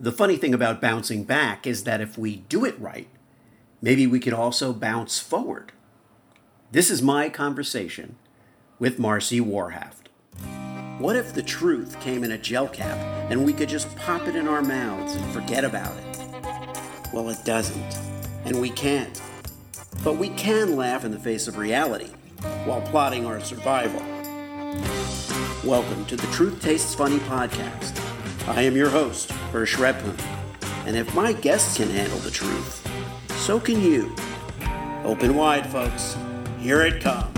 The funny thing about bouncing back is that if we do it right, maybe we could also bounce forward. This is my conversation with Marci Warhaft. What if the truth came in a gel cap and we could just pop it in our mouths and forget about it? Well, it doesn't, and we can't. But we can laugh in the face of reality while plotting our survival. Welcome to the Truth Tastes Funny podcast. I am your host, Hersh Rephun, and if my guests can handle the truth, so can you. Open wide, folks. Here it comes.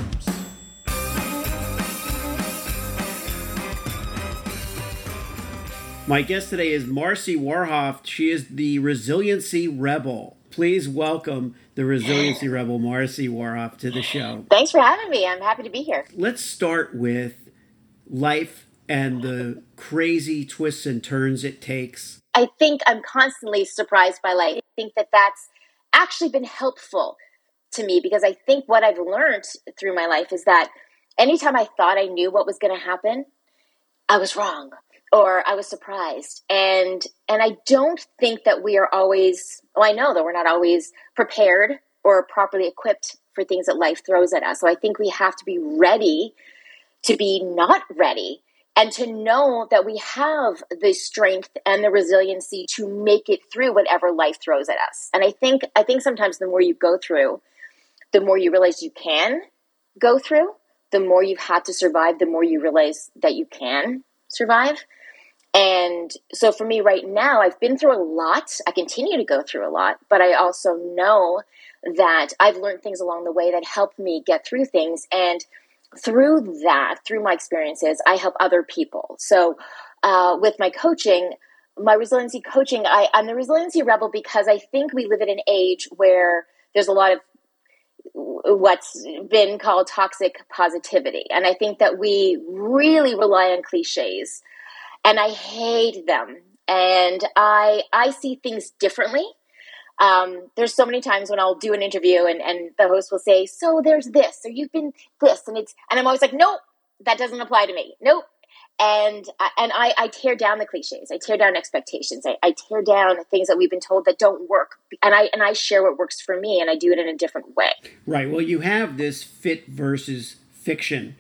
My guest today is Marci Warhaft. She is the Resiliency Rebel. Please welcome the Resiliency Rebel, Marci Warhaft, to the show. Thanks for having me. I'm happy to be here. Let's start with life and the crazy twists and turns it takes. I think I'm constantly surprised by life. I think that that's actually been helpful to me because I think what I've learned through my life is that anytime I thought I knew what was going to happen, I was wrong or I was surprised. And and I don't think that we are always well, I know that we're not always prepared or properly equipped for things that life throws at us. So I think we have to be ready to be not ready and to know that we have the strength and the resiliency to make it through whatever life throws at us. And I think I think sometimes the more you go through, the more you realize you can go through, the more you've had to survive, the more you realize that you can survive. And so for me right now, I've been through a lot. I continue to go through a lot, but I also know that I've learned things along the way that help me get through things. And through that, through my experiences, I help other people. So uh, with my coaching, my resiliency coaching, I, I'm the resiliency rebel because I think we live in an age where there's a lot of what's been called toxic positivity. And I think that we really rely on cliches and I hate them. And I I see things differently um, there's so many times when I'll do an interview and, and the host will say, "So there's this, or you've been this," and it's and I'm always like, "Nope, that doesn't apply to me. Nope." And and I, I tear down the cliches. I tear down expectations. I, I tear down things that we've been told that don't work. And I and I share what works for me, and I do it in a different way. Right. Well, you have this fit versus fiction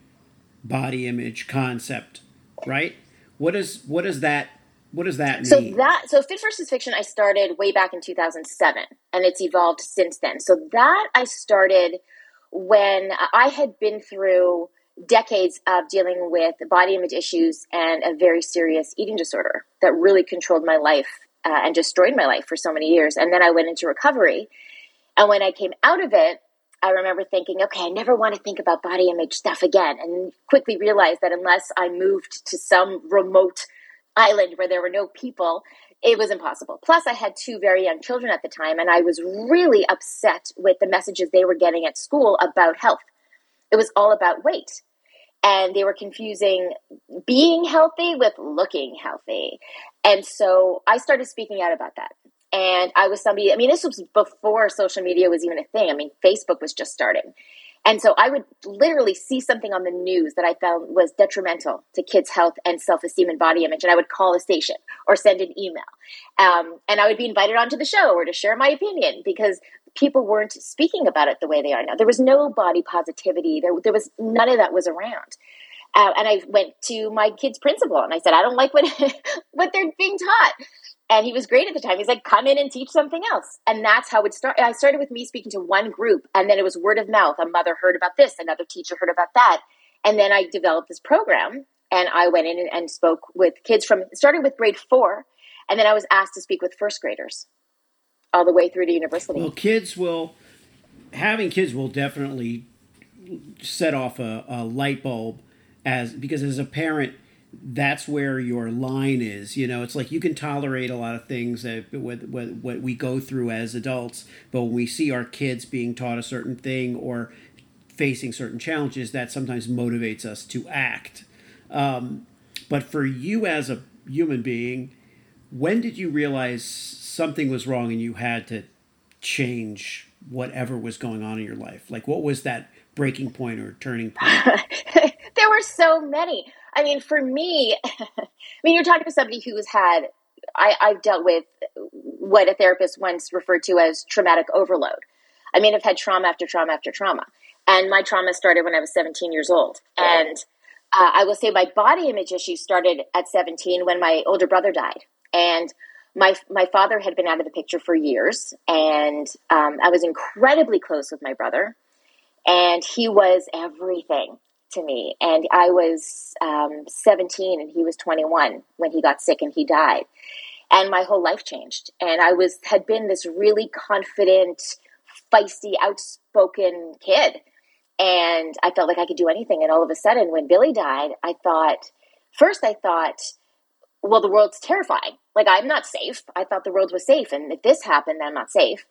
body image concept, right? What is what does that what does that mean? So that so Fit versus Fiction I started way back in 2007 and it's evolved since then. So that I started when I had been through decades of dealing with body image issues and a very serious eating disorder that really controlled my life uh, and destroyed my life for so many years. And then I went into recovery. And when I came out of it, I remember thinking, okay, I never want to think about body image stuff again. And quickly realized that unless I moved to some remote island where there were no people, it was impossible. Plus, I had two very young children at the time, and I was really upset with the messages they were getting at school about health. It was all about weight. And they were confusing being healthy with looking healthy. And so I started speaking out about that. And I was somebody, I mean, this was before social media was even a thing. I mean, Facebook was just starting. And so I would literally see something on the news that I found was detrimental to kids' health and self esteem and body image. And I would call a station or send an email. Um, and I would be invited onto the show or to share my opinion because people weren't speaking about it the way they are now. There was no body positivity, there, there was none of that was around. Uh, and I went to my kid's principal and I said, I don't like what, what they're being taught. And he was great at the time. He's like, come in and teach something else. And that's how it started. I started with me speaking to one group, and then it was word of mouth. A mother heard about this, another teacher heard about that. And then I developed this program, and I went in and, and spoke with kids from, starting with grade four, and then I was asked to speak with first graders all the way through to university. Well, kids will, having kids will definitely set off a, a light bulb as, because as a parent, that's where your line is. You know, it's like you can tolerate a lot of things that what, what, what we go through as adults, but when we see our kids being taught a certain thing or facing certain challenges, that sometimes motivates us to act. Um, but for you as a human being, when did you realize something was wrong and you had to change whatever was going on in your life? Like, what was that breaking point or turning point? there were so many. I mean, for me, I mean, you're talking to somebody who's had I, I've dealt with what a therapist once referred to as traumatic overload. I mean, I've had trauma after trauma after trauma. And my trauma started when I was 17 years old. And uh, I will say my body image issues started at 17 when my older brother died. And my my father had been out of the picture for years, and um, I was incredibly close with my brother, and he was everything to me. And I was um, 17, and he was 21 when he got sick and he died, and my whole life changed. And I was had been this really confident, feisty, outspoken kid, and I felt like I could do anything. And all of a sudden, when Billy died, I thought first I thought well, the world's terrifying. Like, I'm not safe. I thought the world was safe. And if this happened, then I'm not safe.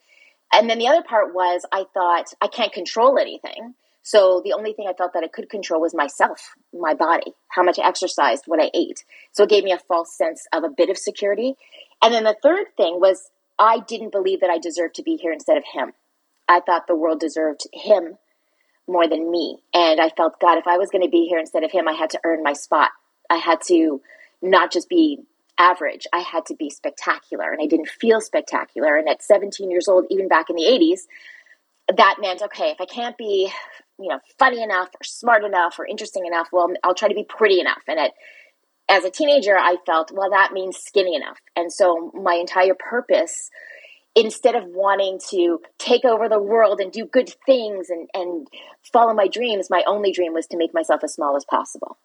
And then the other part was I thought I can't control anything. So the only thing I felt that I could control was myself, my body, how much I exercised, what I ate. So it gave me a false sense of a bit of security. And then the third thing was I didn't believe that I deserved to be here instead of him. I thought the world deserved him more than me. And I felt, God, if I was going to be here instead of him, I had to earn my spot. I had to not just be average. I had to be spectacular, and I didn't feel spectacular. And at 17 years old, even back in the 80s, that meant okay, if I can't be, you know, funny enough or smart enough or interesting enough, well, I'll try to be pretty enough. And at, as a teenager, I felt, well, that means skinny enough. And so my entire purpose, instead of wanting to take over the world and do good things and, and follow my dreams, my only dream was to make myself as small as possible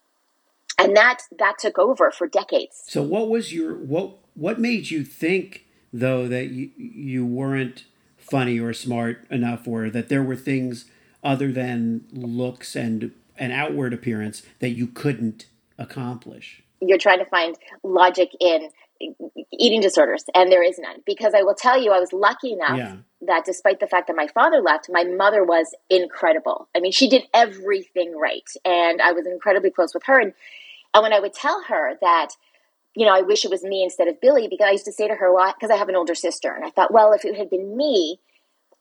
and that that took over for decades. So what was your what what made you think though that you you weren't funny or smart enough or that there were things other than looks and an outward appearance that you couldn't accomplish? You're trying to find logic in eating disorders and there is none because I will tell you I was lucky enough yeah. that despite the fact that my father left my mother was incredible. I mean she did everything right and I was incredibly close with her and and when I would tell her that, you know, I wish it was me instead of Billy, because I used to say to her, well, because I have an older sister. And I thought, well, if it had been me,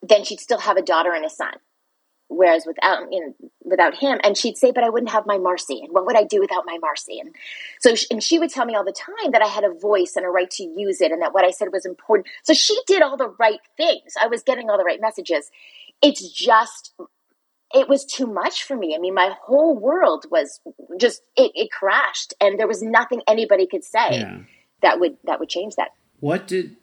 then she'd still have a daughter and a son. Whereas without, you know, without him, and she'd say, but I wouldn't have my Marci. And what would I do without my Marci? And so, and she would tell me all the time that I had a voice and a right to use it and that what I said was important. So she did all the right things. I was getting all the right messages. It's just it was too much for me. I mean, my whole world was just it, it crashed, and there was nothing anybody could say yeah. that would that would change that. What did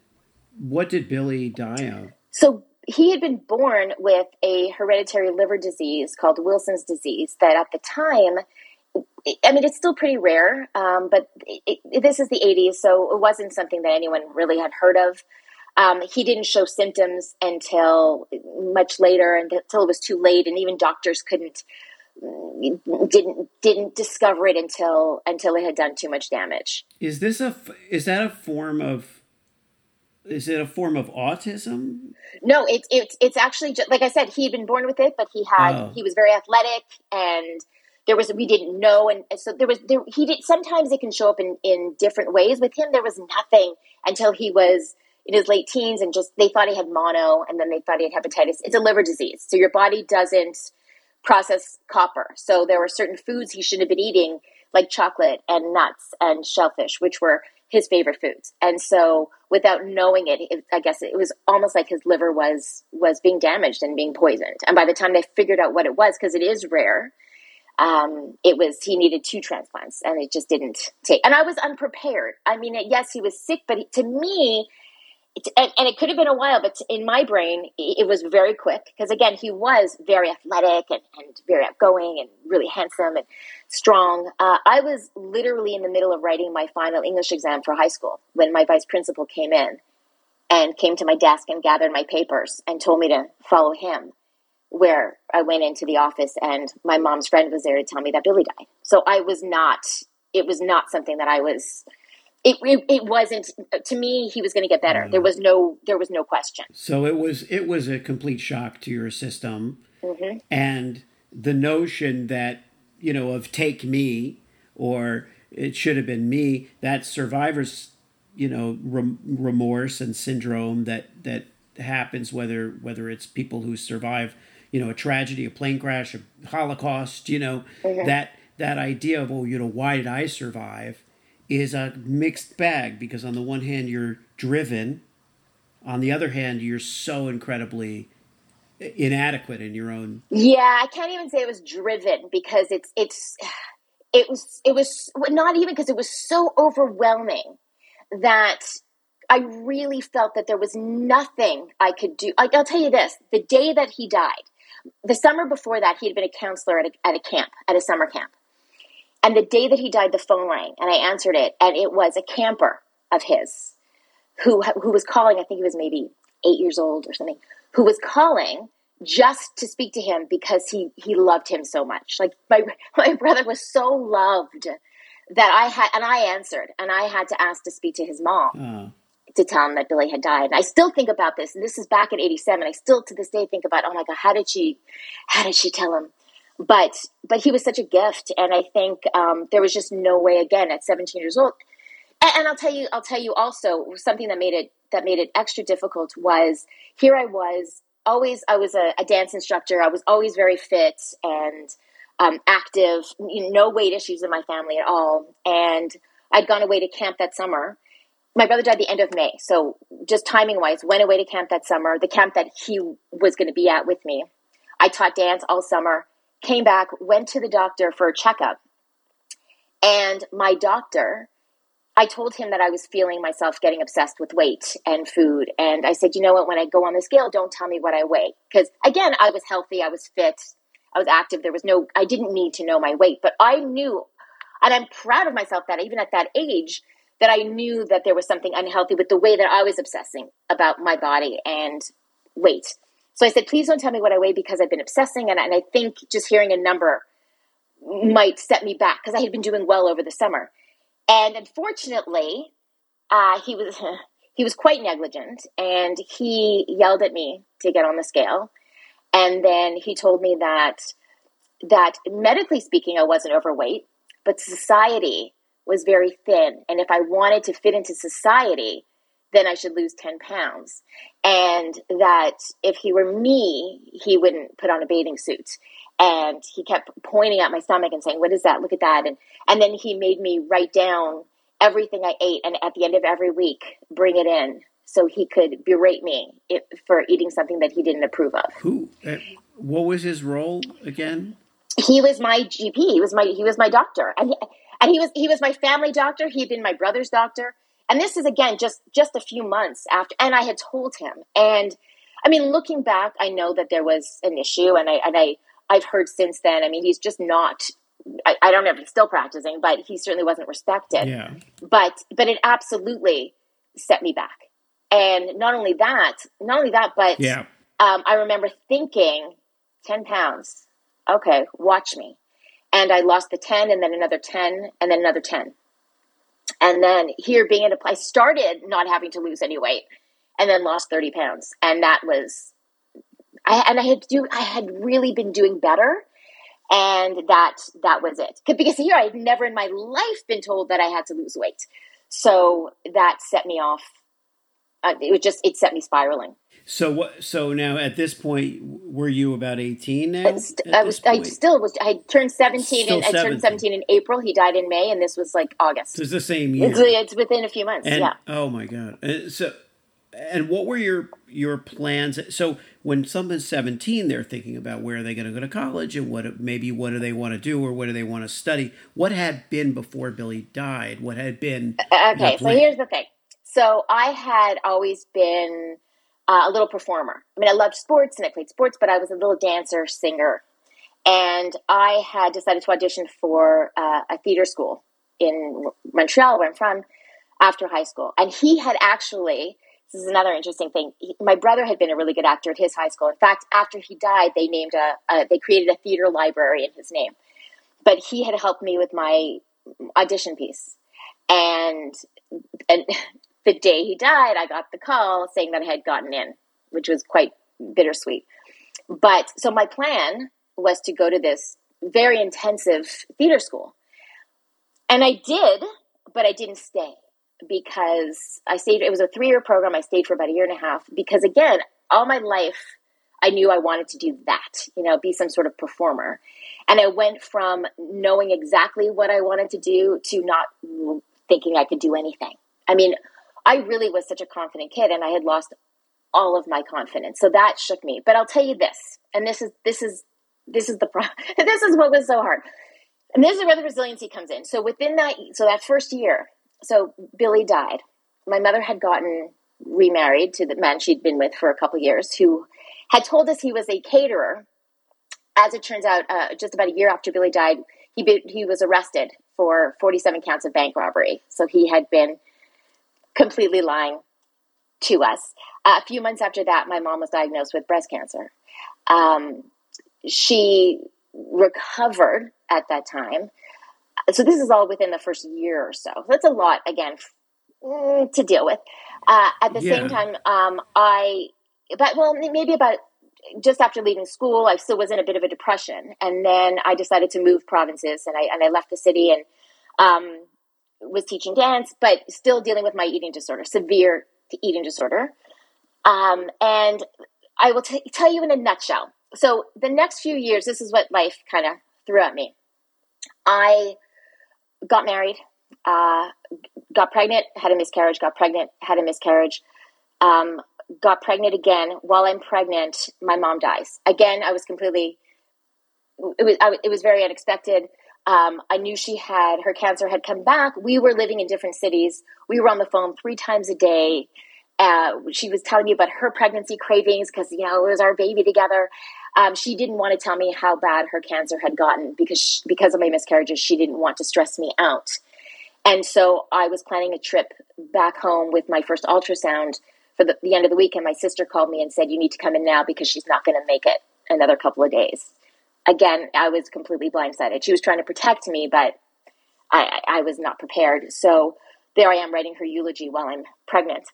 what did Billy die of? So he had been born with a hereditary liver disease called Wilson's disease. That at the time, I mean, it's still pretty rare, um, but it, it, this is the '80s, so it wasn't something that anyone really had heard of. Um, he didn't show symptoms until much later, until it was too late, and even doctors couldn't didn't didn't discover it until until it had done too much damage. Is this a is that a form of is it a form of autism? No, it's it's it's actually just, like I said, he'd been born with it, but he had oh. he was very athletic and there was we didn't know and so there was there he did sometimes it can show up in in different ways with him there was nothing until he was in his late teens and just they thought he had mono and then they thought he had hepatitis. It's a liver disease. So your body doesn't process copper. So there were certain foods he shouldn't have been eating, like chocolate and nuts and shellfish, which were his favorite foods. And so without knowing it, it, I guess it was almost like his liver was was being damaged and being poisoned. And by the time they figured out what it was, because it is rare, um, it was he needed two transplants, and it just didn't take. And I was unprepared. I mean, yes, he was sick, but to me, and, and, it could have been a while, but in my brain, it was very quick because again, he was very athletic and, and very outgoing and really handsome and strong. Uh, I was literally in the middle of writing my final English exam for high school when my vice principal came in and came to my desk and gathered my papers and told me to follow him. Where I went into the office and my mom's friend was there to tell me that Billy died. So I was not, it was not something that I was it, it, it wasn't to me he was going to get better. There was no there was no question. So it was it was a complete shock to your system. Mm-hmm. and the notion that you know of take me or it should have been me that survivors you know rem- remorse and syndrome that that happens whether whether it's people who survive you know a tragedy a plane crash a holocaust you know mm-hmm. that that idea of oh you know why did i survive is a mixed bag because on the one hand you're driven, on the other hand you're so incredibly inadequate in your own. Yeah, I can't even say it was driven because it's it's it was it was not even because it was so overwhelming that I really felt that there was nothing I could do. Like, I'll tell you this: the day that he died, the summer before that, he had been a counselor at a, at a camp, at a summer camp. And the day that he died, the phone rang, and I answered it, and it was a camper of his who who was calling. I think he was maybe eight years old or something. Who was calling just to speak to him because he he loved him so much. Like my my brother was so loved that I had, and I answered, and I had to ask to speak to his mom. Uh to tell him that Billy had died. And I still think about this, and this is back in '87. I still to this day think about, oh my god, how did she, how did she tell him? But but he was such a gift, and I think um, there was just no way again at 17 years old. And, and I'll tell you, I'll tell you also something that made it that made it extra difficult was here I was always I was a, a dance instructor. I was always very fit and um, active. You know, no weight issues in my family at all, and I'd gone away to camp that summer my brother died the end of May. So just timing wise, went away to camp that summer, the camp that he was going to be at with me. I taught dance all summer, came back, went to the doctor for a checkup. And my doctor, I told him that I was feeling myself getting obsessed with weight and food. And I said, you know what, when I go on the scale, don't tell me what I weigh. Because again, I was healthy, I was fit, I was active. There was no, I didn't need to know my weight, but I knew, and I'm proud of myself that even at that age, that I knew that there was something unhealthy with the way that I was obsessing about my body and weight. So I said, please don't tell me what I weigh because I've been obsessing. And, and I think just hearing a number might set me back because I had been doing well over the summer. And unfortunately, uh, he was he was quite negligent, and he yelled at me to get on the scale. And then he told me that that medically speaking, I wasn't overweight, but society was very thin. And if I wanted to fit into society, then I should lose 10 pounds. And that if he were me, he wouldn't put on a bathing suit. And he kept pointing at my stomach and saying, What is that? Look at that. And, and then he made me write down everything I ate and at the end of every week bring it in so he could berate me for eating something that he didn't approve of. Who? Uh, what was his role again? He was my GP. He was my he was my doctor, and he, and he was he was my family doctor he'd been my brother's doctor and this is again just just a few months after and i had told him and i mean looking back i know that there was an issue and i and i i've heard since then i mean he's just not I, I don't know if he's still practicing, but he certainly wasn't respected. Yeah. But but it absolutely set me back. And not only that, not only that, but yeah. Um, I remember thinking, ten pounds. Okay, watch me and I lost the 10 and then another 10 and then another 10. And then here being in a place, started not having to lose any weight and then lost 30 pounds. And that was, I, and I had do, I had really been doing better. And that, that was it. Because here I had never in my life been told that I had to lose weight. So that set me off. Uh, it was just, it set me spiraling. So what? So now at this point, were you about eighteen now? I was. I still was. I turned seventeen, and I turned seventeen in April. He died in May, and this was like August. So it's the same year. It's, it's within a few months. And, yeah. Oh my god. And so, and what were your your plans? So when someone's seventeen, they're thinking about where are they going to go to college and what maybe what do they want to do or what do they want to study. What had been before Billy died? What had been? Okay, so here's the thing. So I had always been uh, a little performer. I mean, I loved sports and I played sports, but I was a little dancer, singer. And I had decided to audition for uh, a theater school in Montreal, where I'm from, after high school. And he had actually, this is another interesting thing. He, my brother had been a really good actor at his high school. In fact, after he died, they named a, a they created a theater library in his name. But he had helped me with my audition piece, and and the day he died, I got the call saying that I had gotten in, which was quite bittersweet. But so my plan was to go to this very intensive theater school. And I did, but I didn't stay because I stayed, it was a three year program. I stayed for about a year and a half because, again, all my life, I knew I wanted to do that, you know, be some sort of performer. And I went from knowing exactly what I wanted to do to not thinking I could do anything. I mean, I really was such a confident kid and I had lost all of my confidence. So that shook me. But I'll tell you this, and this is this is this is the problem. this is what was so hard. And this is where the resiliency comes in. So within that so that first year, so Billy died. My mother had gotten remarried to the man she'd been with for a couple years who had told us he was a caterer. As it turns out, uh, just about a year after Billy died, he be, he was arrested for 47 counts of bank robbery. So he had been completely lying to us. Uh, a few months after that, my mom was diagnosed with breast cancer. Um, she recovered at that time. So this is all within the first year or so. That's a lot, again, mm, to deal with. Uh, at the yeah. same time, um, I, but well, maybe about just after leaving school, I still was in a bit of a depression, and then I decided to move provinces, and I and I left the city and um, was teaching dance, but still dealing with my eating disorder, severe eating disorder. Um, and I will t- tell you in a nutshell. So the next few years, this is what life kind of threw at me. I got married, uh, got pregnant, had a miscarriage, got pregnant, had a miscarriage, um, got pregnant again. While I'm pregnant, my mom dies. Again, I was completely, it was, I, it was very unexpected. Um, I knew she had, her cancer had come back. We were living in different cities. We were on the phone three times a day. Uh, she was telling me about her pregnancy cravings because, you know, it was our baby together. Um, she didn't want to tell me how bad her cancer had gotten because she, because of my miscarriages. She didn't want to stress me out. And so I was planning a trip back home with my first ultrasound for the, the end of the week. And my sister called me and said, You need to come in now because she's not going to make it another couple of days. Again, I was completely blindsided. She was trying to protect me, but I, I was not prepared. So there I am writing her eulogy while I'm pregnant.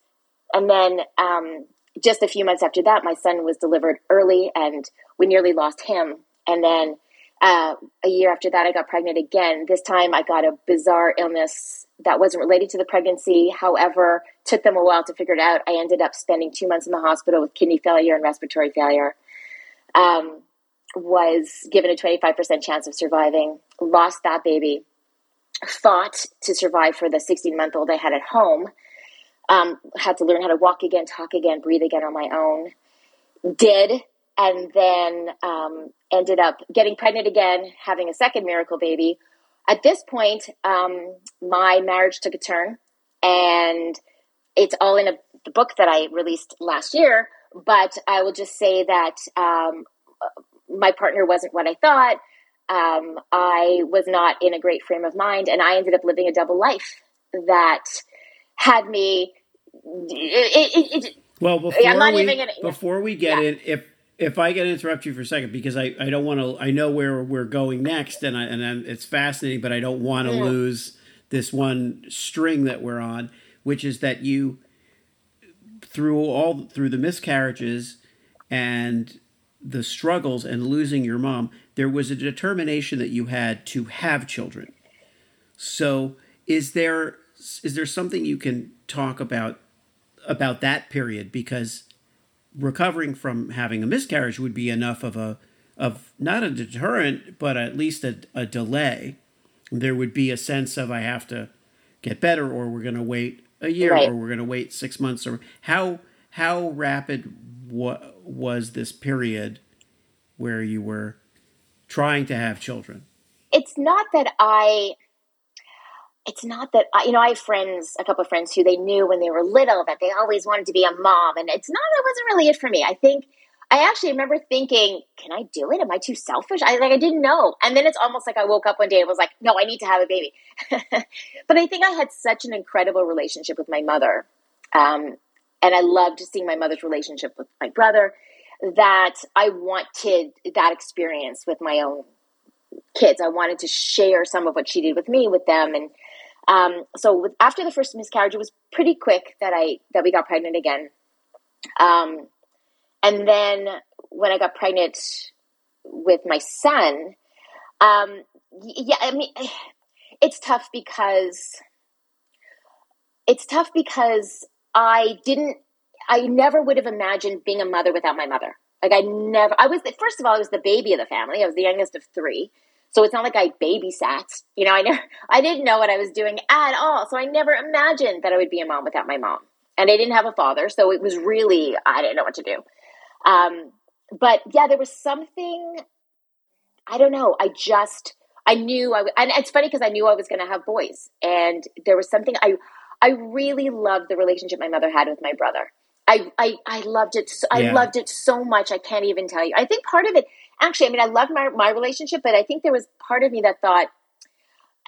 And then um, just a few months after that, my son was delivered early and we nearly lost him. And then uh, a year after that, I got pregnant again. This time I got a bizarre illness that wasn't related to the pregnancy. However, took them a while to figure it out. I ended up spending two months in the hospital with kidney failure and respiratory failure. Um, was given a 25% chance of surviving, lost that baby, fought to survive for the 16 month old I had at home um, had to learn how to walk again, talk again, breathe again on my own. Did, and then um, ended up getting pregnant again, having a second miracle baby. At this point, um, my marriage took a turn, and it's all in a, the book that I released last year. But I will just say that um, my partner wasn't what I thought. Um, I was not in a great frame of mind, and I ended up living a double life that had me it, it, it, well, before we, gonna, before we get yeah. in, if if I can interrupt you for a second because I, I don't want to I know where we're going next and I and I'm, it's fascinating but I don't want to yeah. lose this one string that we're on which is that you through all through the miscarriages and the struggles and losing your mom there was a determination that you had to have children. So is there is there something you can talk about about that period? Because recovering from having a miscarriage would be enough of a of not a deterrent but at least a, a delay. There would be a sense of i have to get better or we're going to wait a year right. or we're going to wait six months or how how rapid wa- was this period where you were trying to have children it's not that i it's not that I, you know I have friends, a couple of friends who they knew when they were little that they always wanted to be a mom, and it's not that wasn't really it for me. I think I actually remember thinking, "Can I do it? Am I too selfish?" I like I didn't know, and then it's almost like I woke up one day and was like, "No, I need to have a baby." but I think I had such an incredible relationship with my mother, um, and I loved seeing my mother's relationship with my brother that I wanted that experience with my own kids. I wanted to share some of what she did with me with them, and um, so with, after the first miscarriage, it was pretty quick that I that we got pregnant again. Um, and then when I got pregnant with my son, um, yeah, I mean, it's tough because it's tough because I didn't, I never would have imagined being a mother without my mother. Like I never, I was, first of all, I was the baby of the family. I was the youngest of three. So it's not like I babysat. You know, I never, I didn't know what I was doing at all. So I never imagined that I would be a mom without my mom. And I didn't have a father, so it was really I didn't know what to do. Um, but yeah, there was something. I don't know. I just I knew I and it's funny because I knew I was going to have boys, and there was something I I really loved the relationship my mother had with my brother. I I, I loved it. So, I loved it so much. I can't even tell you. I think part of it, actually, I mean, I loved my my relationship, but I think there was part of me that thought.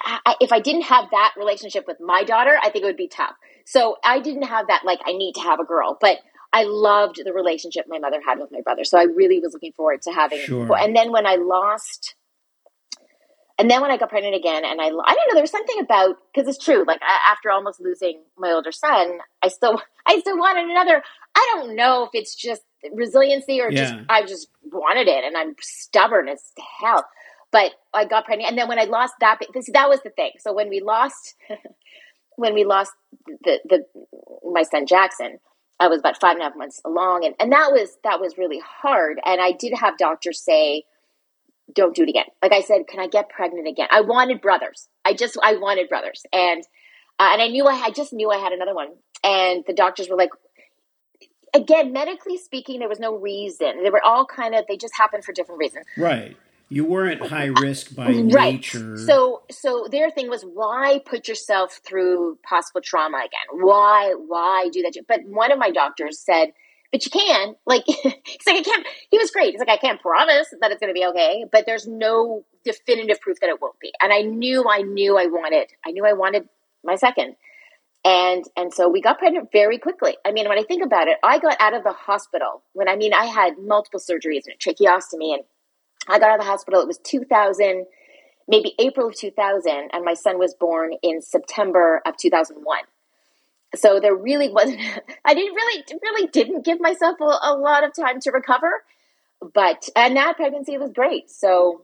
I, if I didn't have that relationship with my daughter, I think it would be tough. So I didn't have that, like, I need to have a girl. But I loved the relationship my mother had with my brother. So I really was looking forward to having. Sure. And then when I lost and then when I got pregnant again, and I, I don't know, there was something about because it's true. Like after almost losing my older son, I still, I still wanted another. I don't know if it's just resiliency or yeah. just I just wanted it, and I'm stubborn as hell. But I got pregnant, and then when I lost that, this, that was the thing. So when we lost, when we lost the the my son Jackson, I was about five and a half months along, and and that was that was really hard. And I did have doctors say don't do it again. Like I said, can I get pregnant again? I wanted brothers. I just I wanted brothers, and uh, and I knew I, I just knew I had another one. And the doctors were like, again, medically speaking, there was no reason. They were all kind of they just happened for different reasons. Right. You weren't high risk by right. nature. So so their thing was why put yourself through possible trauma again? Why why do that? But one of my doctors said but you can. Like, he's like, I can't. He was great. He's like, I can't promise that it's going to be okay, but there's no definitive proof that it won't be. And I knew, I knew I wanted, I knew I wanted my second. And and so we got pregnant very quickly. I mean, when I think about it, I got out of the hospital when I mean I had multiple surgeries and a tracheostomy, and I got out of the hospital. It was 2000, maybe April of 2000, and my son was born in September of 2001 so there really wasn't i didn't really really didn't give myself a, a, lot of time to recover but and that pregnancy was great. So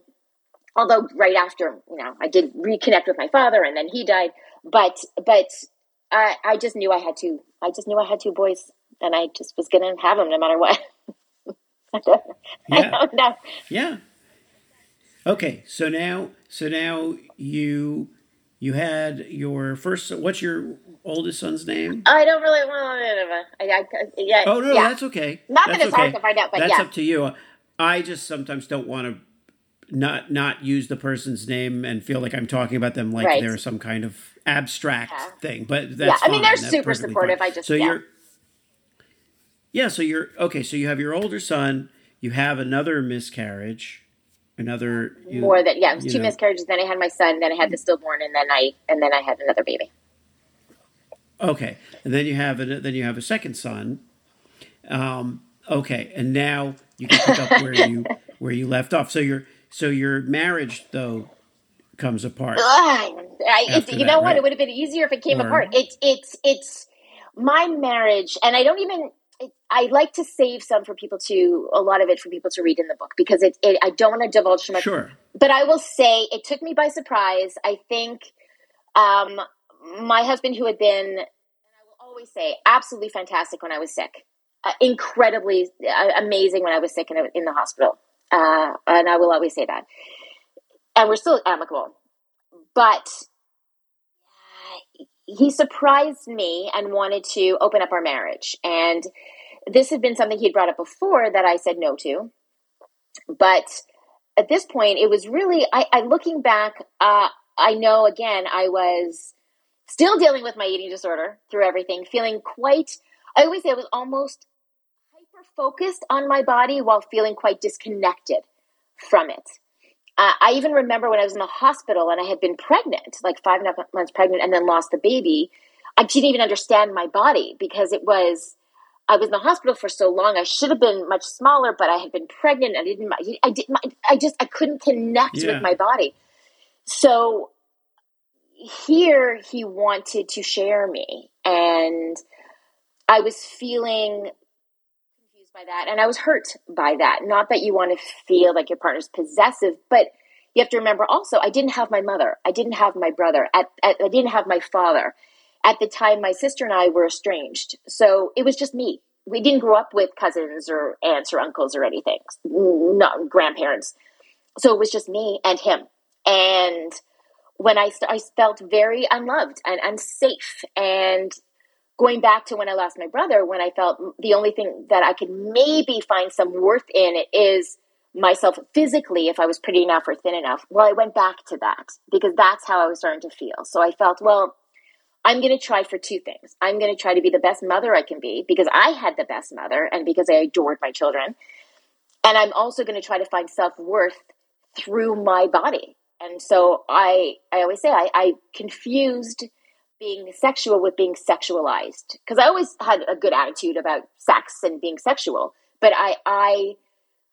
although right after you know i did reconnect with my father and then he died but but i i just knew i had two i just knew i had two boys and i just was gonna have them no matter what. Yeah. i don't know. Yeah. Okay. So now so now you you had your first what's your oldest son's name? I don't really want to. I, I, yeah, oh no, yeah. that's okay. Not that's that it's okay. hard to find out, but that's yeah. up to you. I just sometimes don't want to not not use the person's name and feel like I'm talking about them like right. they're some kind of abstract yeah. thing. But that's yeah. I mean, they're that's super supportive. Fine. I just so you're yeah. So you're okay. So you have your older son. You have another miscarriage another you, more than yeah, it was two know. miscarriages. Then I had my son. Then I had the stillborn, and then I and then I had another baby. Okay, and then you have it. Then you have a second son. Um, okay, and now you can pick up where you where you left off. So your so your marriage though comes apart. I, it, you that, know what? Right? It would have been easier if it came or, apart. It's it's it's my marriage, and I don't even. I like to save some for people to a lot of it for people to read in the book because it, it I don't want to divulge too much. Sure. But I will say it took me by surprise. I think um, my husband, who had been, and I will always say, absolutely fantastic when I was sick, uh, incredibly uh, amazing when I was sick in, in the hospital. Uh, and I will always say that. And we're still amicable. But he surprised me and wanted to open up our marriage. And this had been something he'd brought up before that I said no to. But at this point, it was really, I, I looking back, uh, I know again, I was still dealing with my eating disorder through everything, feeling quite, I always say I was almost hyper focused on my body while feeling quite disconnected from it. Uh, I even remember when I was in the hospital and I had been pregnant, like five and a half months pregnant, and then lost the baby. I didn't even understand my body because it was, I was in the hospital for so long. I should have been much smaller, but I had been pregnant. I didn't, I didn't, I just, I couldn't connect yeah. with my body. So here he wanted to share me and i was feeling by that. And i was hurt by that. Not that you want to feel like your partner's possessive but you have to remember also i didn't have my mother. I didn't have my brother. At, at, i didn't have my father. At the time my sister and i were estranged. So it was just me. We didn't grow up with cousins or aunts or uncles or anything. Not grandparents. So it was just me and him. And when I, st- I felt very unloved and unsafe. And going back to when I lost my brother, when I felt the only thing that I could maybe find some worth in is myself physically if I was pretty enough or thin enough. Well, I went back to that because that's how I was starting to feel. So I felt, well, I'm going to try for two things. I'm going to try to be the best mother I can be because I had the best mother and because I adored my children. And I'm also going to try to find self worth through my body. And so I, I always say I, I confused being sexual with being sexualized. Because I always had a good attitude about sex and being sexual, but I, I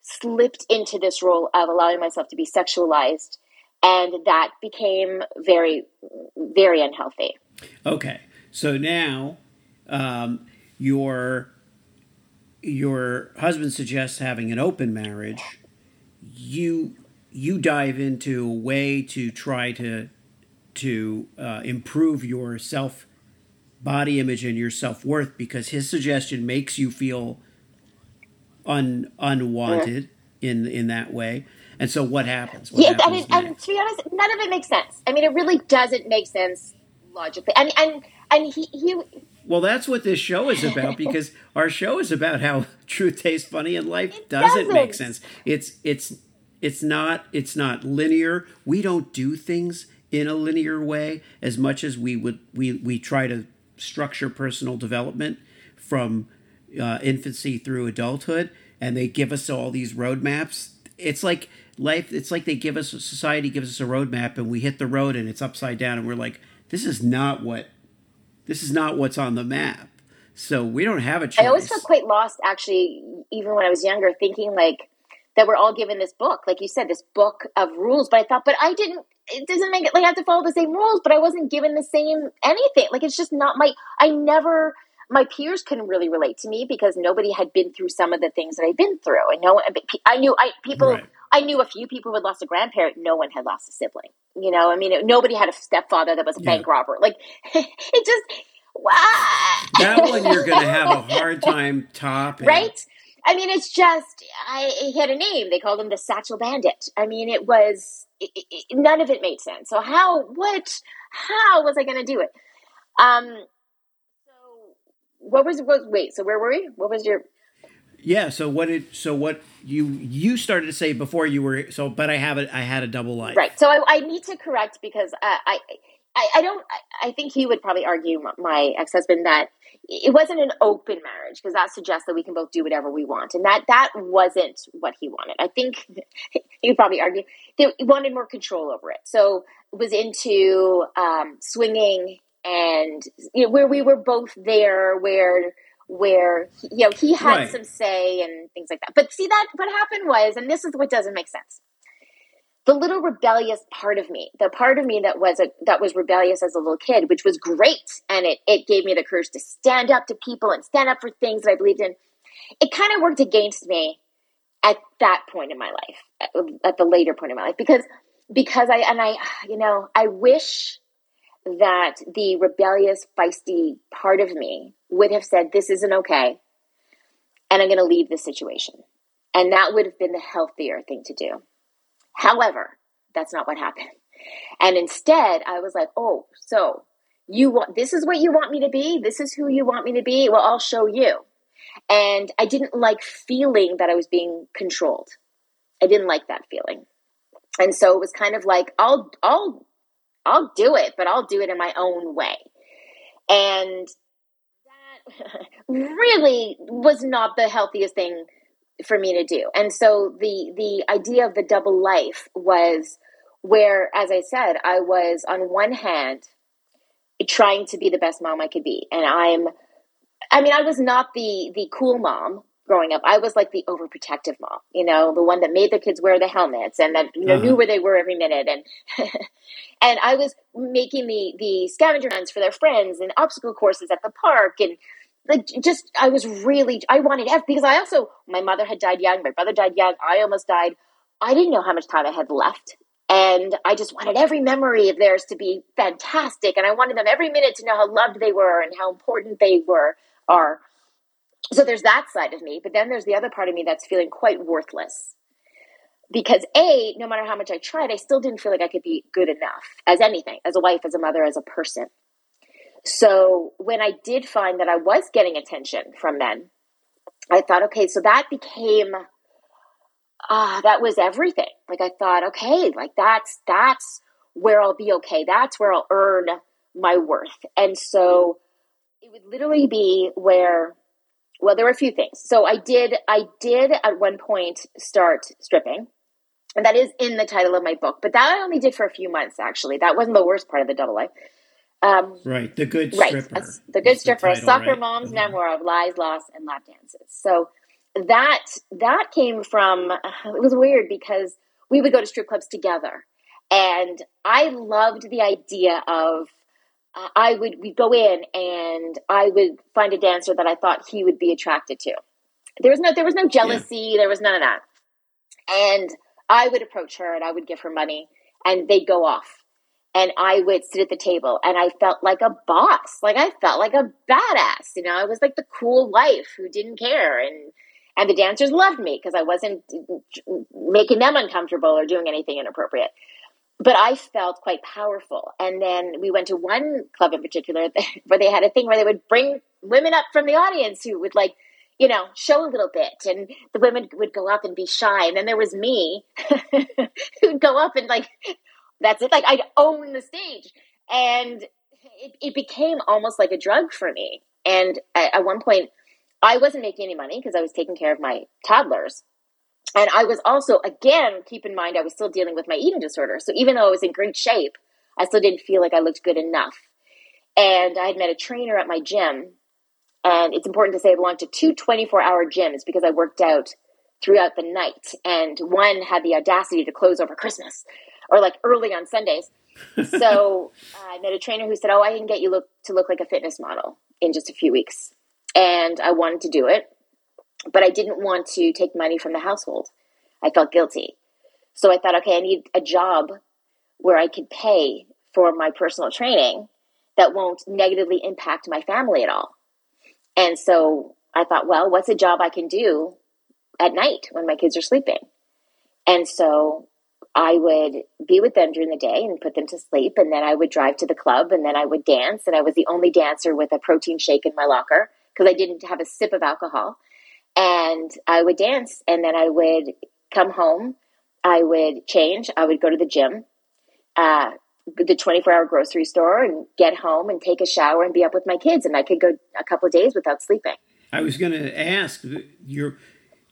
slipped into this role of allowing myself to be sexualized and that became very very unhealthy. Okay. So now um, your your husband suggests having an open marriage. You you dive into a way to try to to uh, improve your self body image and your self worth because his suggestion makes you feel un unwanted yeah. in in that way. And so, what happens? What yeah, happens and, and, to be honest, none of it makes sense. I mean, it really doesn't make sense logically. And and and he he. Well, that's what this show is about because our show is about how truth tastes funny and life doesn't, doesn't make sense. It's it's it's not it's not linear. We don't do things in a linear way as much as we would we we try to structure personal development from uh, infancy through adulthood, and they give us all these roadmaps. It's like life. It's like they give us society gives us a roadmap, and we hit the road, and it's upside down, and we're like, this is not what this is not what's on the map. So we don't have a choice. I always felt quite lost, actually, even when I was younger, thinking like that we're all given this book, like you said, this book of rules. But I thought, but I didn't. It doesn't make it like I have to follow the same rules, but I wasn't given the same anything. Like it's just not my. I never my peers couldn't really relate to me because nobody had been through some of the things that I'd been through, and no one. I knew I people. Right. I knew a few people who had lost a grandparent. No one had lost a sibling. You know, I mean, it, nobody had a stepfather that was a yeah. bank robber. Like it just. Wow. That one you're going to have a hard time topping, right? I mean, it's just I he had a name. They called him the Satchel Bandit. I mean, it was it, it, none of it made sense. So how what how was I going to do it? Um, so, what was what, wait? So where were we? What was your? Yeah. So what did so what you you started to say before you were so? But I have it. I had a double life. Right. So I, I need to correct because uh, I, I I don't. I think he would probably argue my ex husband that it wasn't an open marriage because that suggests that we can both do whatever we want, and that that wasn't what he wanted. I think he would probably argue that he wanted more control over it. So was into um, swinging and you know, where we were both there, where where you know he had right. some say and things like that. But see that what happened was, and this is what doesn't make sense. The little rebellious part of me, the part of me that was a, that was rebellious as a little kid, which was great, and it it gave me the courage to stand up to people and stand up for things that I believed in. It kind of worked against me at that point in my life, at, at the later point in my life, because because I and I, you know, I wish that the rebellious, feisty part of me would have said, This isn't okay, and I'm going to leave the situation. And that would have been the healthier thing to do. However, that's not what happened. And instead, I was like, Oh, so you want this is what you want me to be? This is who you want me to be? Well, I'll show you. And I didn't like feeling that I was being controlled. I didn't like that feeling. And so it was kind of like, I'll I'll I'll do it, but I'll do it in my own way. And that really was not the healthiest thing for me to do. And so the the idea of the double life was where as I said, I was on one hand trying to be the best mom I could be. And I'm I mean, I was not the the cool mom growing up. I was like the overprotective mom, you know, the one that made the kids wear the helmets and that you know, uh-huh. knew where they were every minute. And and I was making the the scavenger hunts for their friends and obstacle courses at the park and like just I was really I wanted F because I also my mother had died young, my brother died young, I almost died. I didn't know how much time I had left. And I just wanted every memory of theirs to be fantastic. And I wanted them every minute to know how loved they were and how important they were are so there's that side of me, but then there's the other part of me that's feeling quite worthless. because a no matter how much i tried i still didn't feel like i could be good enough as anything as a wife as a mother as a person so when i did find that i was getting attention from men i thought okay so that became ah uh, that was everything. Like i thought okay like that's that's where i'll be okay. That's where i'll earn my worth. And so it would literally be where well there were a few things. So i did i did at one point start stripping. And that is in the title of my book but that i only did for a few months actually. That wasn't the worst part of the double life um, right the good right stripper. A, the good stripper the title, a soccer right? mom's mm-hmm. memoir of lies loss and lap dances so that that came from it was weird because we would go to strip clubs together and i loved the idea of I would we'd go in and I would find a dancer that I thought he would be attracted to. There was no there was no jealousy, yeah. there was none of that. And I would approach her and I would give her money and they'd go off. And I would sit at the table and I felt like a boss. Like I felt like a badass. You know, I was like the cool wife who didn't care and and the dancers loved me because I wasn't mm, making them uncomfortable or doing anything inappropriate but I felt quite powerful. And then we went to one club in particular where they had a thing where they would bring women up from the audience who would like, you know, show a little bit. And the women would go up and be shy. And then there was me who'd go up and like, that's it. Like I'd own the stage. And it, it became almost like a drug for me. And at, at one point, I wasn't making any money because I was taking care of my toddlers. And I was also, again, keep in mind, I was still dealing with my eating disorder. So even though I was in great shape, I still didn't feel like I looked good enough. And I had met a trainer at my gym. And it's important to say I belonged to two 24 hour gyms because I worked out throughout the night. And one had the audacity to close over Christmas or like early on Sundays. so I met a trainer who said, Oh, I can get you look to look like a fitness model in just a few weeks. And I wanted to do it but I didn't want to take money from the household. I felt guilty. So I thought, okay, I need a job where I could pay for my personal training that won't negatively impact my family at all. And so I thought, well, what's a job I can do at night when my kids are sleeping? And so I would be with them during the day and put them to sleep. And then I would drive to the club and then I would dance. And I was the only dancer with a protein shake in my locker because I didn't have a sip of alcohol and I would dance and then I would come home. I would change. I would go to the gym, uh, the 24 hour grocery store and get home and take a shower and be up with my kids. And I could go a couple of days without sleeping. I was going to ask your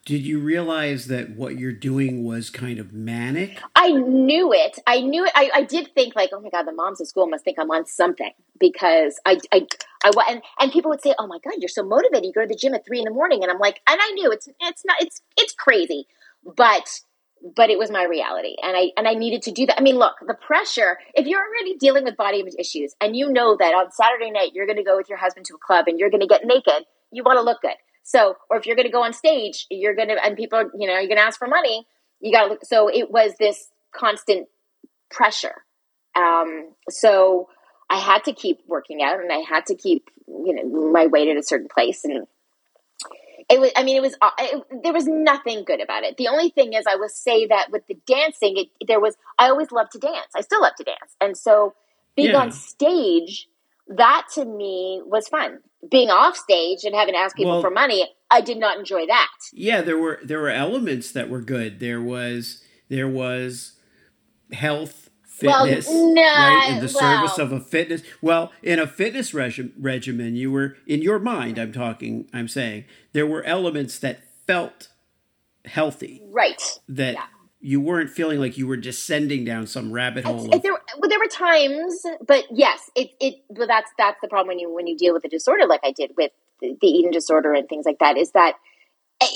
did you realize that what you're doing was kind of manic? I knew it. I knew it. I, I did think like, oh my god, the moms at school must think I'm on something because I, I, I, and and people would say, oh my god, you're so motivated. You go to the gym at three in the morning, and I'm like, and I knew it's it's not it's it's crazy, but but it was my reality, and I and I needed to do that. I mean, look, the pressure. If you're already dealing with body image issues, and you know that on Saturday night you're going to go with your husband to a club and you're going to get naked, you want to look good so, or if you're going to go on stage, you're going to, and people, you know, you're going to ask for money. You got to look. So it was this constant pressure. Um, so I had to keep working out and I had to keep, you know, my weight at a certain place. And it was, I mean, it was, uh, it, there was nothing good about it. The only thing is, I will say that with the dancing, it, there was, I always loved to dance. I still love to dance. And so being yeah. on stage, that to me was fun. Being off stage and having to ask people well, for money, I did not enjoy that. Yeah, there were there were elements that were good. There was there was health, fitness, well, right? In the well, service of a fitness. Well, in a fitness reg- regimen, you were in your mind. I'm talking. I'm saying there were elements that felt healthy, right? That yeah you weren't feeling like you were descending down some rabbit hole. There, well, there were times, but yes, it it. But that's that's the problem when you when you deal with a disorder like I did with the, the eating disorder and things like that. Is that eh,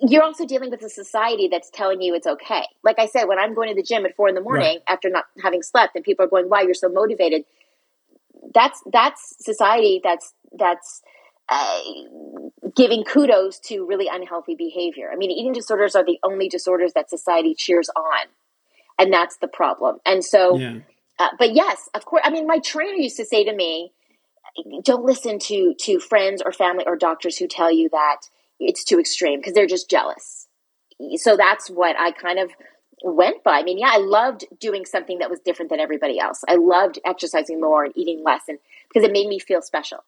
you're also dealing with a society that's telling you it's okay. Like I said, when I'm going to the gym at four in the morning right. after not having slept, and people are going, "Why you're so motivated?" That's that's society. That's that's uh, giving kudos to really unhealthy behavior. I mean, eating disorders are the only disorders that society cheers on, and that's the problem. And so, yeah. uh, but yes, of course. I mean, my trainer used to say to me, "Don't listen to to friends or family or doctors who tell you that it's too extreme because they're just jealous." So that's what I kind of went by. I mean, yeah, I loved doing something that was different than everybody else. I loved exercising more and eating less, and because it made me feel special,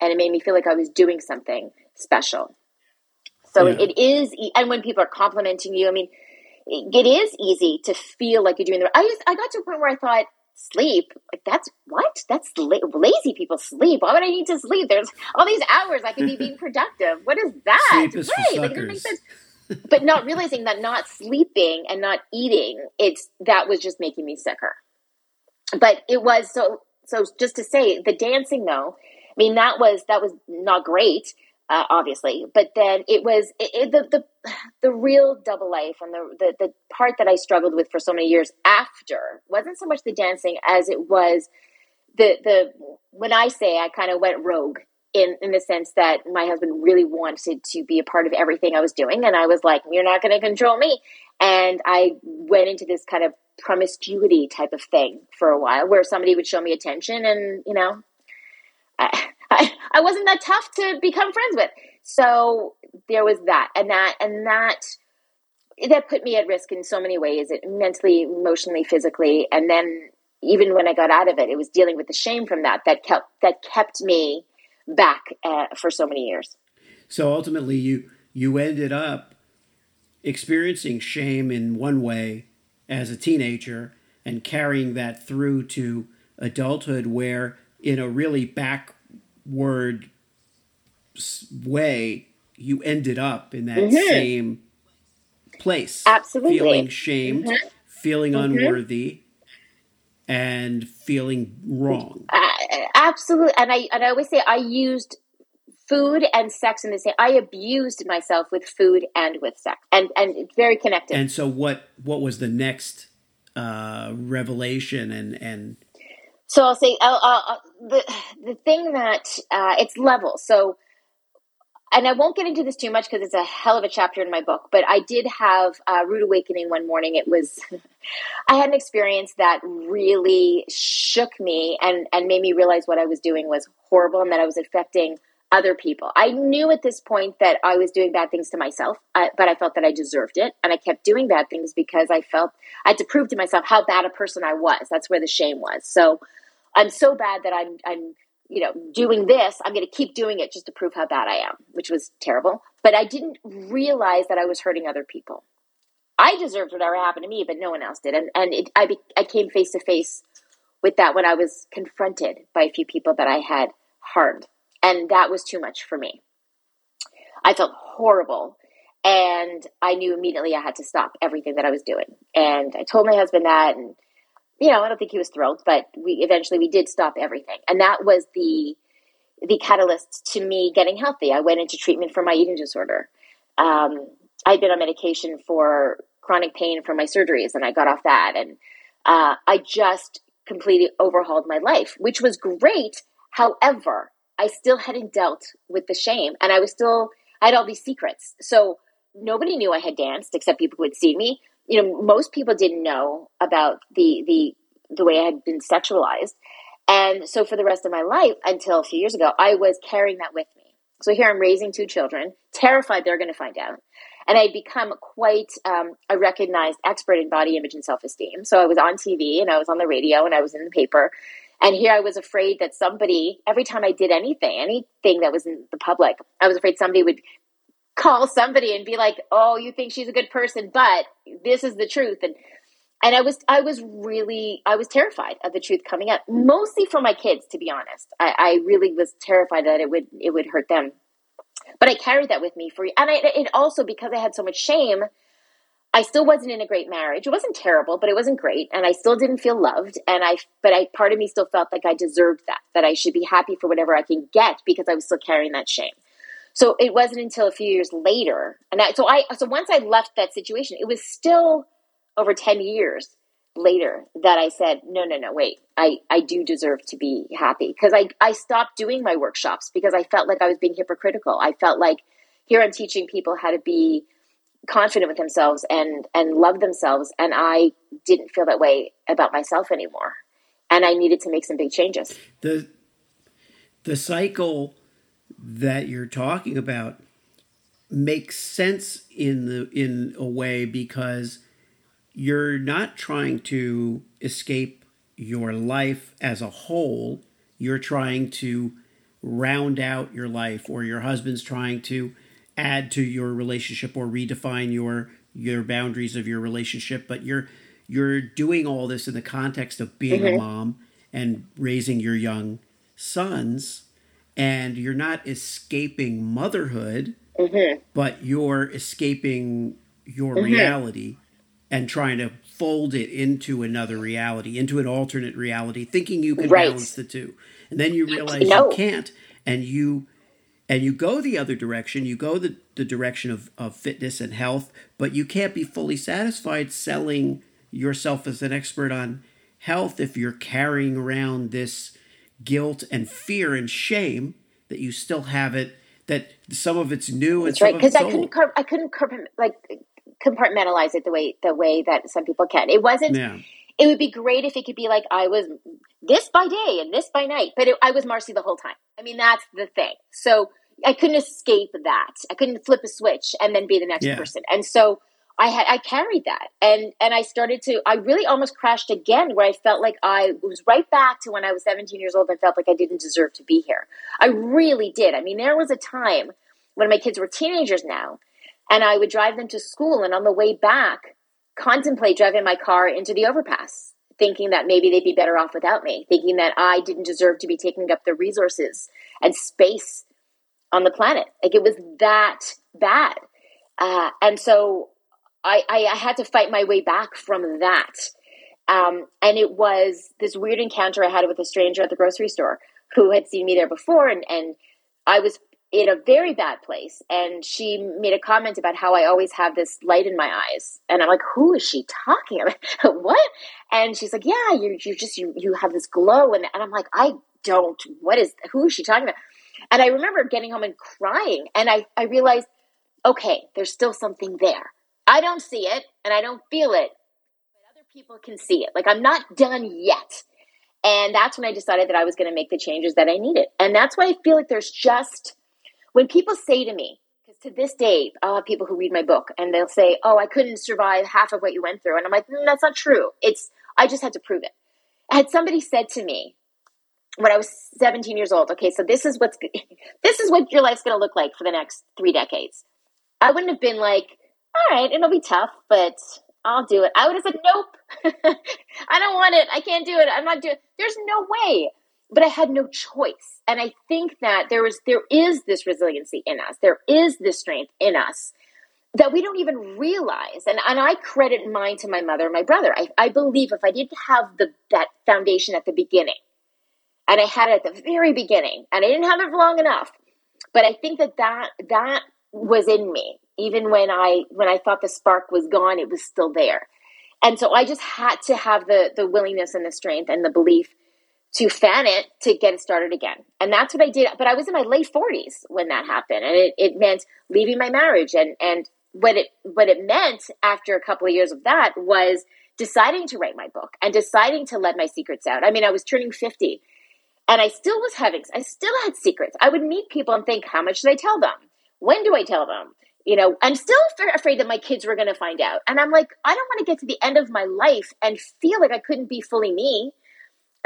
and it made me feel like I was doing something special. So yeah. it is, and when people are complimenting you, I mean, it is easy to feel like you're doing the. I just, I got to a point where I thought sleep? Like that's what? That's la- lazy people sleep. Why would i need to sleep? There's all these hours i could be being productive. What is that? Sleep is right like it makes sense. But not realizing that not sleeping and not eating it's that was just making me sicker. But it was so so just to say the dancing though mean that was that was not great uh, obviously but then it was it, it, the, the the real double life and the, the the part that i struggled with for so many years after wasn't so much the dancing as it was the the when i say i kind of went rogue in in the sense that my husband really wanted to be a part of everything I was doing, and I was like, "You're not going to control me," and I went into this kind of promiscuity type of thing for a while, where somebody would show me attention, and you know, I, I, I wasn't that tough to become friends with. So there was that, and that, and that that put me at risk in so many ways, it, mentally, emotionally, physically, and then even when I got out of it, it was dealing with the shame from that that kept that kept me back uh, for so many years. So ultimately, you you ended up experiencing shame in one way as a teenager and carrying that through to adulthood, where in a really backward way you ended up in that mm-hmm. same place, absolutely feeling shamed, mm-hmm. feeling mm-hmm. unworthy, and feeling wrong. Uh, absolutely, and I and I always say I used food and sex in the same. I abused myself with food and with sex, and and it's very connected. And so, what what was the next uh, revelation and and? So I'll say uh, uh, the the thing that uh, it's level. So and I won't get into this too much because it's a hell of a chapter in my book, but I did have a rude awakening one morning. It was, I had an experience that really shook me and, and made me realize what I was doing was horrible and that I was affecting other people. I knew at this point that I was doing bad things to myself, uh, but I felt that I deserved it. And I kept doing bad things because I felt I had to prove to myself how bad a person I was. That's where the shame was. So I'm so bad that I'm, I'm, you know, doing this, I'm going to keep doing it just to prove how bad I am, which was terrible. But I didn't realize that I was hurting other people. I deserved whatever happened to me, but no one else did. And and it, I be, I came face to face with that when I was confronted by a few people that I had harmed, and that was too much for me. I felt horrible, and I knew immediately I had to stop everything that I was doing. And I told my husband that, and you know, I don't think he was thrilled, but we eventually we did stop everything, and that was the the catalyst to me getting healthy. I went into treatment for my eating disorder. Um, I'd been on medication for chronic pain from my surgeries, and I got off that, and uh, I just completely overhauled my life, which was great. However, I still hadn't dealt with the shame, and I was still I had all these secrets. So nobody knew I had danced except people who had seen me you know, most people didn't know about the the the way I had been sexualized. And so for the rest of my life, until a few years ago, I was carrying that with me. So here I'm raising two children, terrified they're going to find out. And I'd become quite um, a recognized expert in body image and self esteem. So I was on TV and I was on the radio and I was in the paper. And here I was afraid that somebody, every time I did anything, anything that was in the public, I was afraid somebody would call somebody and be like, "Oh, you think she's a good person, but this is the truth." And and I was I was really I was terrified of the truth coming out, mostly for my kids, to be honest. I, I really was terrified that it would it would hurt them. But I carried that with me for and I, it also because I had so much shame. I still wasn't in a great marriage. It wasn't terrible, but it wasn't great, and I still didn't feel loved. And I, but I, part of me still felt like I deserved that, that I should be happy for whatever I can get because I was still carrying that shame. So it wasn't until a few years later, and I, so I so once I left that situation, it was still over ten years later that I said, no, no, no, wait, I I do deserve to be happy because I I stopped doing my workshops because I felt like I was being hypocritical. I felt like here I'm teaching people how to be confident with themselves and and love themselves, and I didn't feel that way about myself anymore, and I needed to make some big changes. The the cycle that you're talking about makes sense in the in a way because you're not trying to escape your life as a whole. You're trying to round out your life, or your husband's trying to add to your relationship or redefine your your boundaries of your relationship. But you're you're doing all this in the context of being mm-hmm. a mom and raising your young sons, and you're not escaping motherhood, mm-hmm. but you're escaping your mm-hmm. reality and trying to fold it into another reality, into an alternate reality, thinking you can right. balance the two. And then you realize no. you can't and you and you go the other direction, you go the, the direction of, of fitness and health, but you can't be fully satisfied selling yourself as an expert on health if you're carrying around this guilt and fear and shame that you still have it that some of it's new and That's right because I couldn't I couldn't like compartmentalize it the way the way that some people can. It wasn't. Yeah. It would be great if it could be like I was this by day and this by night, but it, I was Marci the whole time. I mean, that's the thing. So I couldn't escape that. I couldn't flip a switch and then be the next yeah. person. And so I had I carried that, and and I started to. I really almost crashed again, where I felt like I was right back to when I was 17 years old. I felt like I didn't deserve to be here. I really did. I mean, there was a time when my kids were teenagers now and I would drive them to school and on the way back, contemplate driving my car into the overpass, thinking that maybe they'd be better off without me, thinking that I didn't deserve to be taking up the resources and space on the planet. Like it was that bad. Uh, and so I, I, I, had to fight my way back from that. Um, and it was this weird encounter I had with a stranger at the grocery store who had seen me there before. And, and I was in a very bad place. And she made a comment about how i always have this light in my eyes. And i'm like who is she talking about? What? And she's like yeah you're, you're just you, you have this glow. And, and i'm like i don't what is who is she talking about? And i remember getting home and crying. And i, I realized okay there's still something there. I don't see it and i don't feel it but other people can see it. Like i'm not done yet. And that's when i decided that i was going to make the changes that i needed. And that's why i feel like there's just when people say to me, because to this day, I'll have people who read my book and they'll say, "Oh, I couldn't survive half of what you went through," and I'm like, mm, "That's not true. It's I just had to prove it." I had somebody said to me when I was 17 years old, "Okay, so this is what's this is what your life's going to look like for the next three decades." I wouldn't have been like, "All right, it'll be tough, but I'll do it." I would have said, "Nope, I don't want it. I can't do it. I'm not doing." There's no way but I had no choice. And I think that there is there is this resiliency in us. There is this strength in us that we don't even realize. And and I credit mine to my mother and my brother. I, I believe if I didn't have the that foundation at the beginning, and I had it at the very beginning, and I didn't have it for long enough, but I think that that that was in me. Even when I when I thought the spark was gone, it was still there. And so I just had to have the the willingness and the strength and the belief to fan it to get it started again. And that's what I did. But I was in my late 40s when that happened. And it, it meant leaving my marriage. And, and what it what it meant after a couple of years of that was deciding to write my book and deciding to let my secrets out. I mean, I was turning 50 and I still was having I still had secrets. I would meet people and think, how much should I tell them? When do I tell them? You know, I'm still afraid that my kids were going to find out. And I'm like, I don't want to get to the end of my life and feel like I couldn't be fully me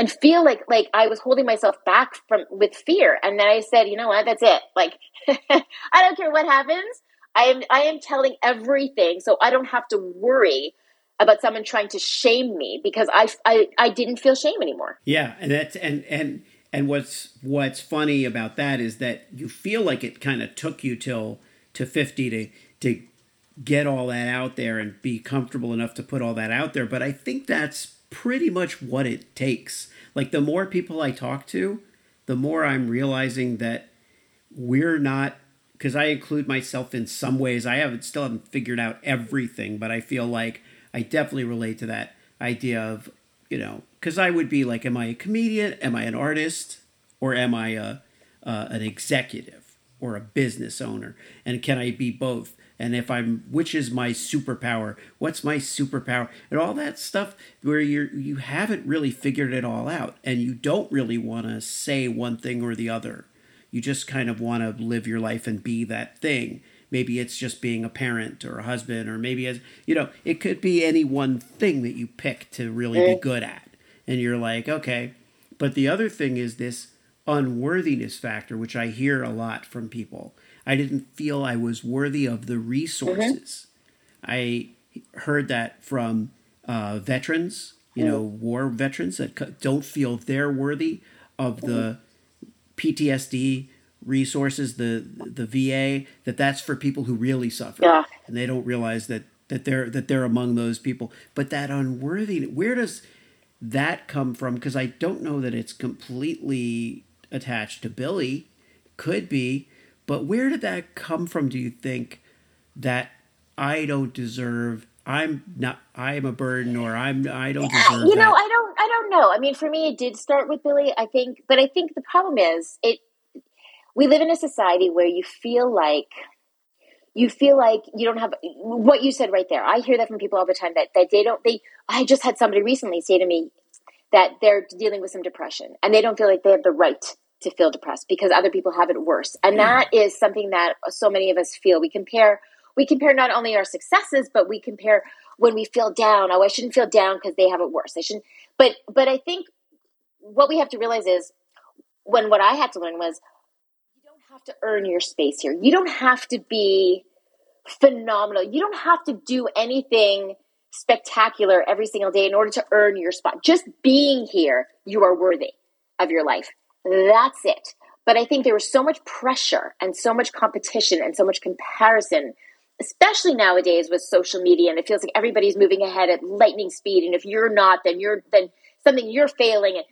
and feel like like I was holding myself back from with fear. And then I said, you know what, that's it. Like I don't care what happens. I am I am telling everything so I don't have to worry about someone trying to shame me because I, I I didn't feel shame anymore. Yeah, and that's and and and what's what's funny about that is that you feel like it kind of took you till to 50 to to get all that out there and be comfortable enough to put all that out there, but I think that's pretty much what it takes. Like the more people I talk to, the more I'm realizing that we're not because I include myself in some ways. I haven't still haven't figured out everything, but I feel like I definitely relate to that idea of, you know, because I would be like, am I a comedian? Am I an artist? Or am I a, uh, an executive or a business owner? And can I be both? And if I'm which is my superpower, what's my superpower, and all that stuff where you're you haven't really figured it all out, and you don't really want to say one thing or the other. You just kind of want to live your life and be that thing. Maybe it's just being a parent or a husband or maybe as you know it could be any one thing that you pick to really be mm. good at. And you're like okay. But the other thing is this unworthiness factor which i hear a lot from people i didn't feel i was worthy of the resources mm-hmm. i heard that from uh, veterans you know mm-hmm. war veterans that don't feel they're worthy of the mm-hmm. PTSD resources, the the VA, that that's for people who really suffer, Yeah. and they don't realize that that they're that they're among those people. But that unworthy, where does that come from? Because I don't know that it's completely attached to Billy. Could be, but where did that come from? Do you think that I don't deserve? I'm not. I am a burden, or I'm. I don't deserve. you know that. i don't i don't know i mean for me it did start with billy i think but i think the problem is it we live in a society where you feel like you feel like you don't have what you said right there i hear that from people all the time that, that they don't they i just had somebody recently say to me that they're dealing with some depression and they don't feel like they have the right to feel depressed because other people have it worse. And that is something that so many of us feel. We compare we compare not only our successes but we compare when we feel down. Oh i shouldn't feel down because they have it worse. I shouldn't but but i think what we have to realize is when what i had to learn was you don't have to earn your space here. You don't have to be phenomenal. You don't have to do anything spectacular every single day in order to earn your spot. Just being here you are worthy of your life that's it. But i think there was so much pressure and so much competition and so much comparison especially nowadays with social media and it feels like everybody's moving ahead at lightning speed and if you're not then you're then something you're failing and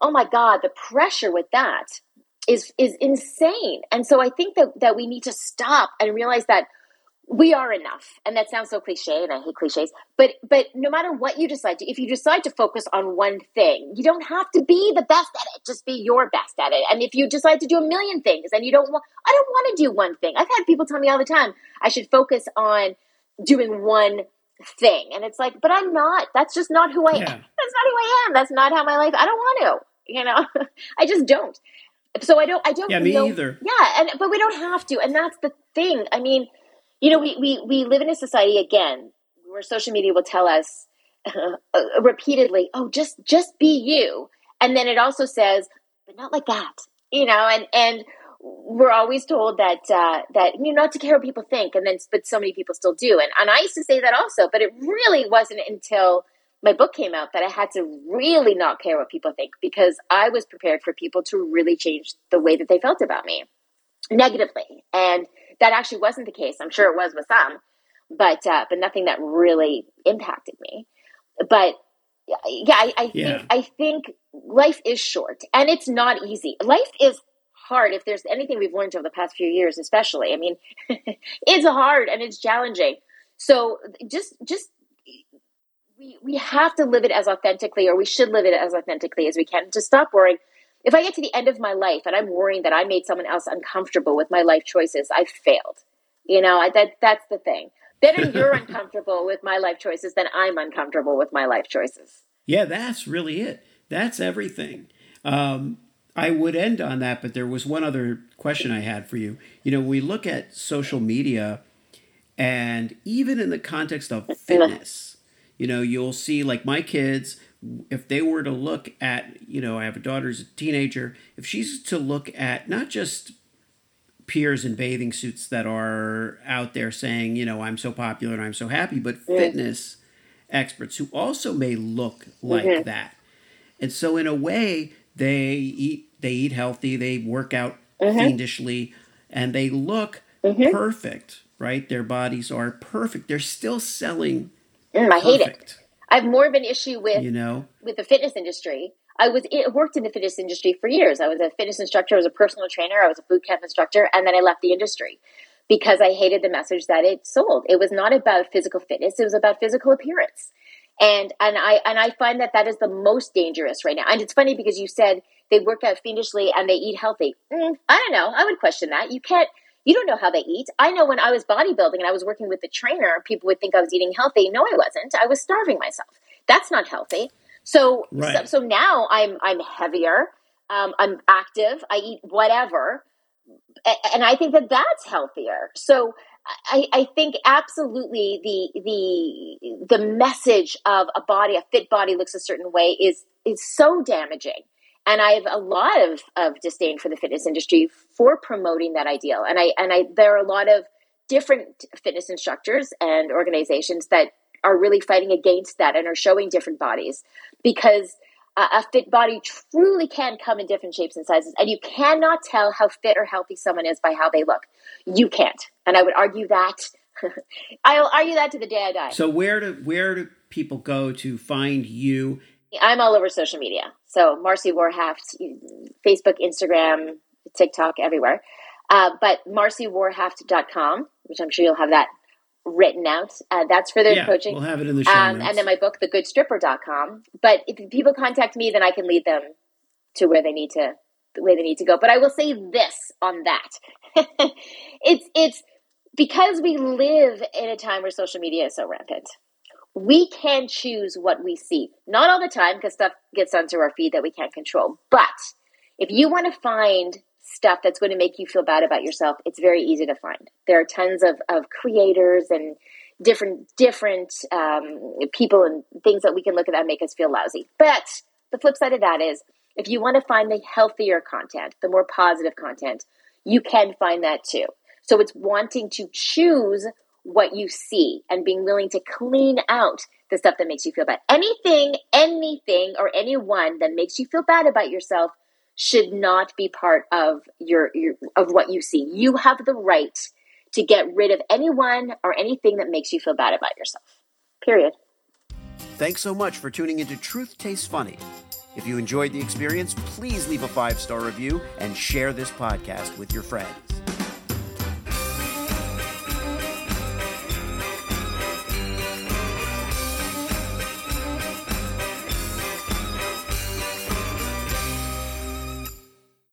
oh my god the pressure with that is is insane. And so i think that that we need to stop and realize that we are enough. And that sounds so cliche and i hate cliches but but no matter what you decide to if you decide to focus on one thing you don't have to be the best at it. Just be your best at it. And if you decide to do a million things and you don't want i don't want to do one thing. I've had people tell me all the time i should focus on doing one thing. And it's like but i'm not. That's just not who i am. That's not who i am. That's not how my life i don't want to you know? I just don't. So i don't i don't Yeah, me know- either. yeah and but we don't have to. And that's the thing. I mean you know we we, we live in a society again where social media will tell us uh, repeatedly oh just just be you. And then it also says but not like that you know and and we're always told that uh, that you know not to care what people think and then but so many people still do. And, and i used to say that also but it really wasn't until my book came out that i had to really not care what people think because i was prepared for people to really change the way that they felt about me negatively. And that actually wasn't the case. I'm sure it was with some but uh, but nothing that really impacted me. But yeah i, I Yeah. think i think life is short and it's not easy. Life is hard if there's anything we've learned over the past few years especially. I mean it's hard and it's challenging. So just just we we have to live it as authentically or we should live it as authentically as we can to stop worrying if i get to the end of my life and i'm worrying that i made someone else uncomfortable with my life choices i've failed you know I, that that's the thing better you're uncomfortable with my life choices than i'm uncomfortable with my life choices Yeah, that's really it. That's everything. Um, I would end on that, but there was one other question I had for you. You know, we look at social media, and even in the context of fitness, you know, you'll see like my kids, if they were to look at, you know, I have a daughter who's a teenager, if she's to look at not just peers in bathing suits that are out there saying, you know, I'm so popular and I'm so happy, but fitness experts who also may look like mm-hmm. that. And so in a way, they eat they eat healthy, they work out mm-hmm. fiendishly, and they look mm-hmm. perfect, right? Their bodies are perfect. They're still selling Mm, i hate it. I have more of an issue with You know? with the fitness industry. I was it worked in the fitness industry for years. I was a fitness instructor, I was a personal trainer, I was a boot camp instructor, and then I left the industry because I hated the message that it sold. It was not about physical fitness; it was about physical appearance. And and I and I find that that is the most dangerous right now. And it's funny because you said they work out fiendishly and they eat healthy. Mm, I don't know. I would question that. You can't. You don't know how they eat. I know when I was bodybuilding and I was working with the trainer, people would think I was eating healthy. No, I wasn't. I was starving myself. That's not healthy. So, Right. so, so now I'm I'm heavier. Um, I'm active. I eat whatever, and I think that that's healthier. So I, I think absolutely the the the message of a body, a fit body looks a certain way is is so damaging. And I have a lot of, of disdain for the fitness industry for promoting that ideal. And I and I there are a lot of different fitness instructors and organizations that are really fighting against that and are showing different bodies. Because a fit body truly can come in different shapes and sizes and you cannot tell how fit or healthy someone is by how they look. You can't. And i would argue that i'll argue that to the day i die. So where do where do people go to find you i'm all over social media so marci warhaft facebook instagram tiktok everywhere uh, but marciwarhaft.com which i'm sure you'll have that written out. Uh, that's for their yeah, coaching. We'll have it in the show um, And then my book, thegoodstripper.com. But if people contact me, then I can lead them to where they need to where they need to go. But I will say this on that. it's it's because we live in a time where social media is so rampant. We can choose what we see. Not all the time because stuff gets onto our feed that we can't control. But if you want to find stuff that's going to make you feel bad about yourself, it's very easy to find. There are tons of, of creators and different different um, people and things that we can look at that make us feel lousy. But the flip side of that is if you want to find the healthier content, the more positive content, you can find that too. So it's wanting to choose what you see and being willing to clean out the stuff that makes you feel bad. Anything, anything, or anyone that makes you feel bad about yourself should not be part of your, your of what you see. You have the right to get rid of anyone or anything that makes you feel bad about yourself. Period. Thanks so much for tuning into Truth Tastes Funny. If you enjoyed the experience, please leave a five star review and share this podcast with your friends.